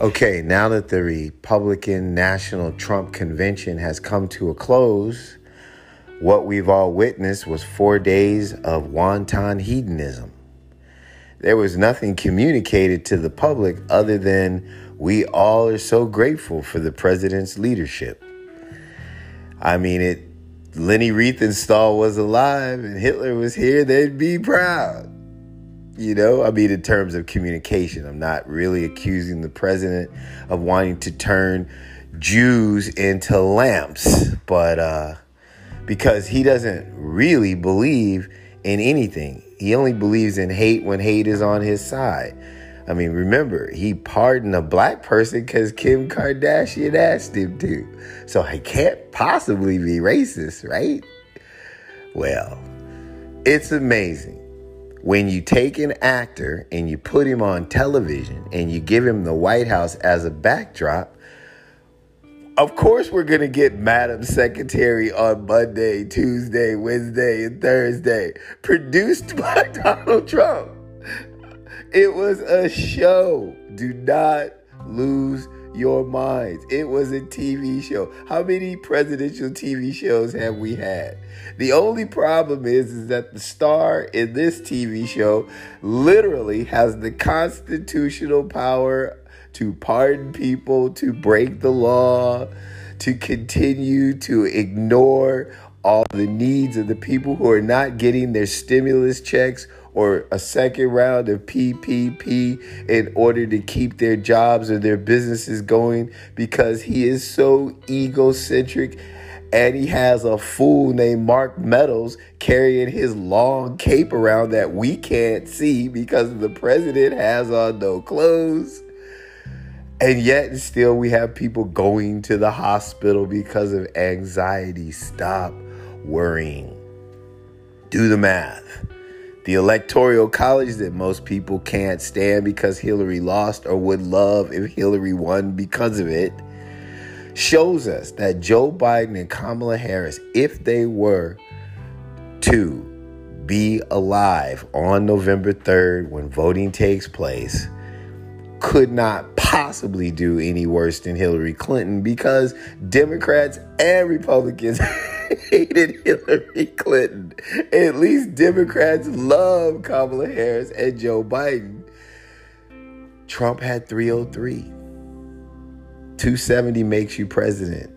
Okay, now that the Republican National Trump Convention has come to a close, what we've all witnessed was four days of wanton hedonism. There was nothing communicated to the public other than we all are so grateful for the president's leadership. I mean, it. Leni Riefenstahl was alive and Hitler was here, they'd be proud. You know, I mean, in terms of communication, I'm not really accusing the president of wanting to turn Jews into lamps, but uh, because he doesn't really believe in anything. He only believes in hate when hate is on his side. I mean, remember, he pardoned a black person because Kim Kardashian asked him to. So he can't possibly be racist, right? Well, it's amazing when you take an actor and you put him on television and you give him the White House as a backdrop, of course we're going to get Madam Secretary on Monday, Tuesday, Wednesday, and Thursday, produced by Donald Trump. It was a show. Do not lose your minds. It was a TV show. How many presidential TV shows have we had? The only problem is, is that the star in this TV show literally has the constitutional power to pardon people, to break the law, to continue to ignore all the needs of the people who are not getting their stimulus checks or a second round of PPP in order to keep their jobs or their businesses going because he is so egocentric and he has a fool named Mark Meadows carrying his long cape around that we can't see because the president has on no clothes. And yet, still, we have people going to the hospital because of anxiety. Stop worrying. Do the math. The electoral college that most people can't stand because Hillary lost or would love if Hillary won because of it shows us that Joe Biden and Kamala Harris, if they were to be alive on November 3rd when voting takes place, could not possibly do any worse than Hillary Clinton because Democrats and Republicans hated Hillary Clinton. At least Democrats love Kamala Harris and Joe Biden. Trump had 303. 270 makes you president.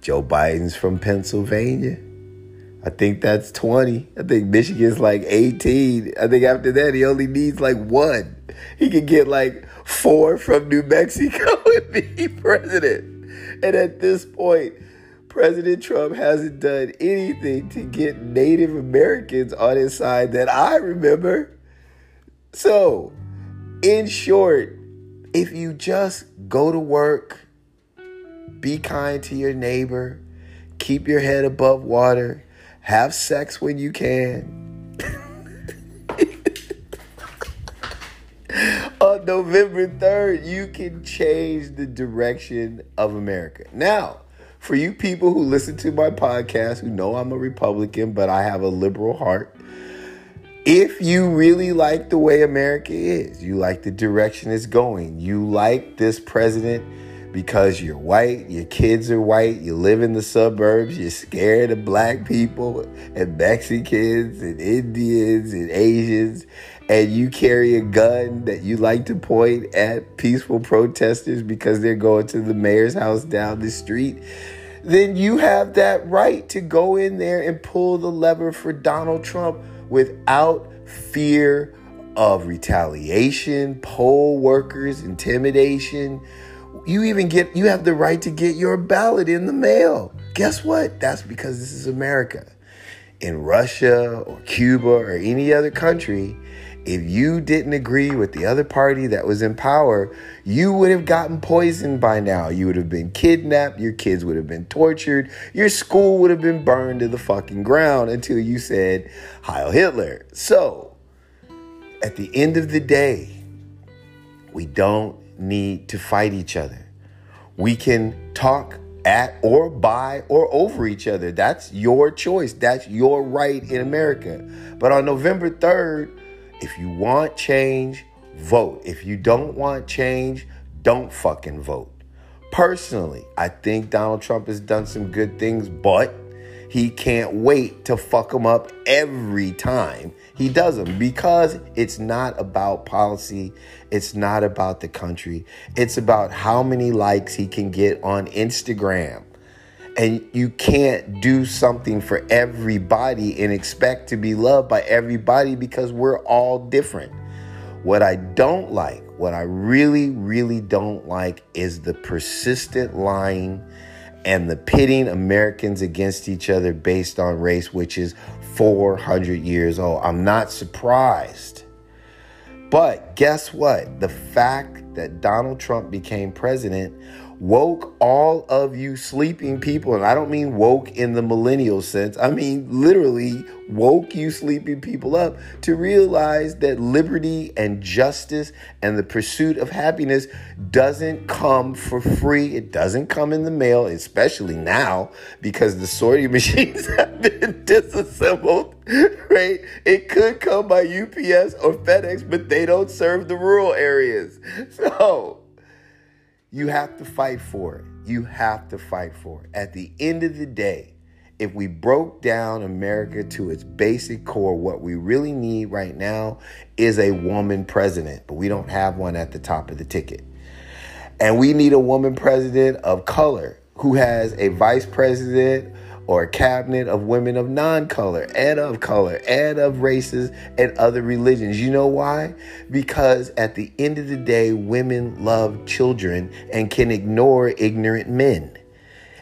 Joe Biden's from Pennsylvania. I think that's 20. I think Michigan's like 18. I think after that, he only needs like one. He could get like four from New Mexico and be president. And at this point, President Trump hasn't done anything to get Native Americans on his side that I remember. So, in short, if you just go to work, be kind to your neighbor, keep your head above water, have sex when you can. November 3rd, you can change the direction of America. Now, for you people who listen to my podcast who know I'm a Republican, but I have a liberal heart, if you really like the way America is, you like the direction it's going, you like this president because you're white, your kids are white, you live in the suburbs, you're scared of black people and Mexicans and Indians and Asians, and you carry a gun that you like to point at peaceful protesters because they're going to the mayor's house down the street, then you have that right to go in there and pull the lever for Donald Trump without fear of retaliation, poll workers, intimidation. You even get you have the right to get your ballot in the mail. Guess what? That's because this is America. In Russia or Cuba or any other country, if you didn't agree with the other party that was in power, you would have gotten poisoned by now. You would have been kidnapped. Your kids would have been tortured. Your school would have been burned to the fucking ground until you said, Heil Hitler. So, at the end of the day, we don't need to fight each other. We can talk at or by or over each other. That's your choice. That's your right in America. But on November 3rd, if you want change, vote. If you don't want change, don't fucking vote. Personally, I think Donald Trump has done some good things, but he can't wait to fuck them up every time he does them because it's not about policy. It's not about the country. It's about how many likes he can get on Instagram. And you can't do something for everybody and expect to be loved by everybody because we're all different. What I don't like, what I really, really don't like is the persistent lying and the pitting Americans against each other based on race, which is 400 years old. I'm not surprised. But guess what? The fact that Donald Trump became president woke all of you sleeping people, and I don't mean woke in the millennial sense, I mean literally woke you sleeping people up to realize that liberty and justice and the pursuit of happiness doesn't come for free. It doesn't come in the mail, especially now because the sorting machines have been disassembled, right? It could come by UPS or FedEx, but they don't serve the rural areas. So, you have to fight for it. You have to fight for it. At the end of the day, if we broke down America to its basic core, what we really need right now is a woman president, but we don't have one at the top of the ticket. And we need a woman president of color who has a vice president or a cabinet of women of non color and of color and of races and other religions. You know why? Because at the end of the day, women love children and can ignore ignorant men.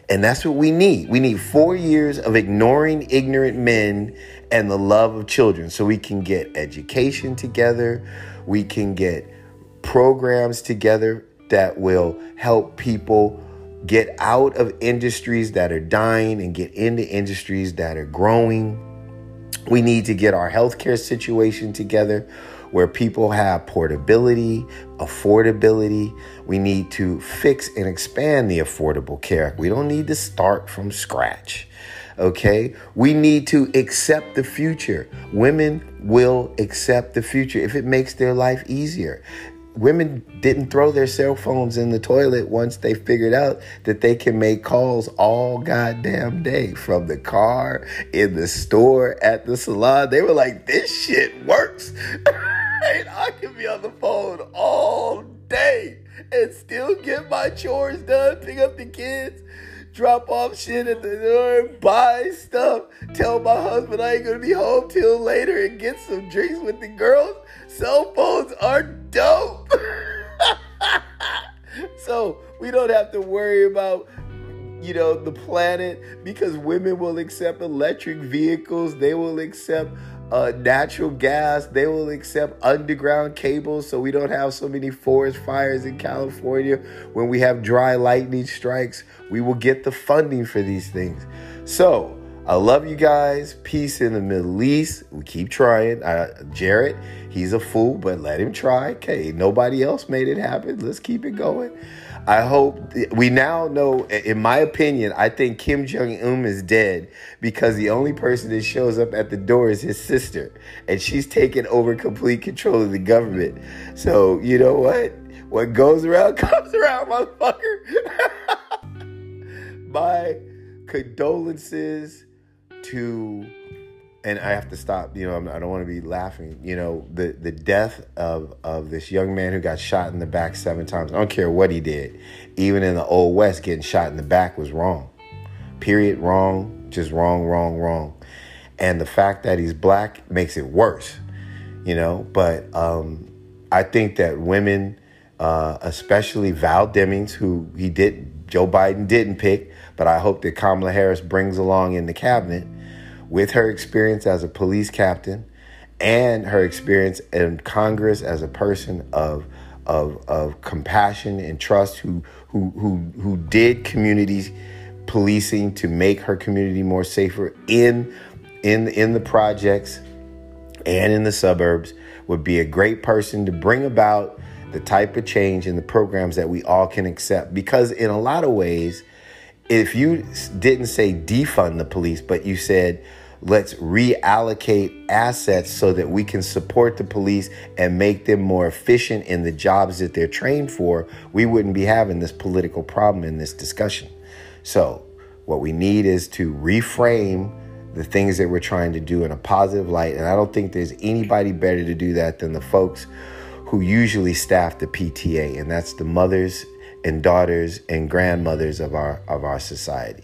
And that's what we need. We need four years of ignoring ignorant men and the love of children so we can get education together. We can get programs together that will help people get out of industries that are dying and get into industries that are growing. We need to get our healthcare situation together where people have portability, affordability. We need to fix and expand the Affordable Care Act. We don't need to start from scratch. Okay? We need to accept the future. Women will accept the future if it makes their life easier women didn't throw their cell phones in the toilet once they figured out that they can make calls all goddamn day from the car, in the store, at the salon. They were like, this shit works. I can be on the phone all day and still get my chores done, pick up the kids, drop off shit at the door, buy stuff, tell my husband I ain't gonna be home till later and get some drinks with the girls. Cell phones are dope. so we don't have to worry about you know the planet because women will accept electric vehicles they will accept uh, natural gas they will accept underground cables so we don't have so many forest fires in california when we have dry lightning strikes we will get the funding for these things so I love you guys. Peace in the Middle East. We keep trying. Uh, Jared, he's a fool, but let him try. Okay, nobody else made it happen. Let's keep it going. I hope we now know, in my opinion, I think Kim Jong un is dead because the only person that shows up at the door is his sister, and she's taken over complete control of the government. So, you know what? What goes around comes around, motherfucker. my condolences to and I have to stop. You know, I don't want to be laughing. You know, the the death of of this young man who got shot in the back seven times. I don't care what he did. Even in the old west, getting shot in the back was wrong. Period. Wrong. Just wrong. Wrong. Wrong. And the fact that he's black makes it worse. You know, but um, I think that women, uh, especially Val Demings, who he did, Joe Biden didn't pick, but I hope that Kamala Harris brings along in the cabinet with her experience as a police captain and her experience in Congress as a person of of of compassion and trust who who who who did community policing to make her community more safer in in in the projects and in the suburbs would be a great person to bring about the type of change in the programs that we all can accept. Because in a lot of ways if you didn't say defund the police but you said let's reallocate assets so that we can support the police and make them more efficient in the jobs that they're trained for, we wouldn't be having this political problem in this discussion. So, what we need is to reframe the things that we're trying to do in a positive light. And I don't think there's anybody better to do that than the folks who usually staff the PTA, and that's the mothers and daughters and grandmothers of our of our society.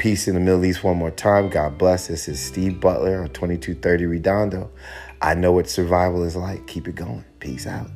Peace in the Middle East one more time. God bless. This is Steve Butler on 2230 Redondo. I know what survival is like. Keep it going. Peace out.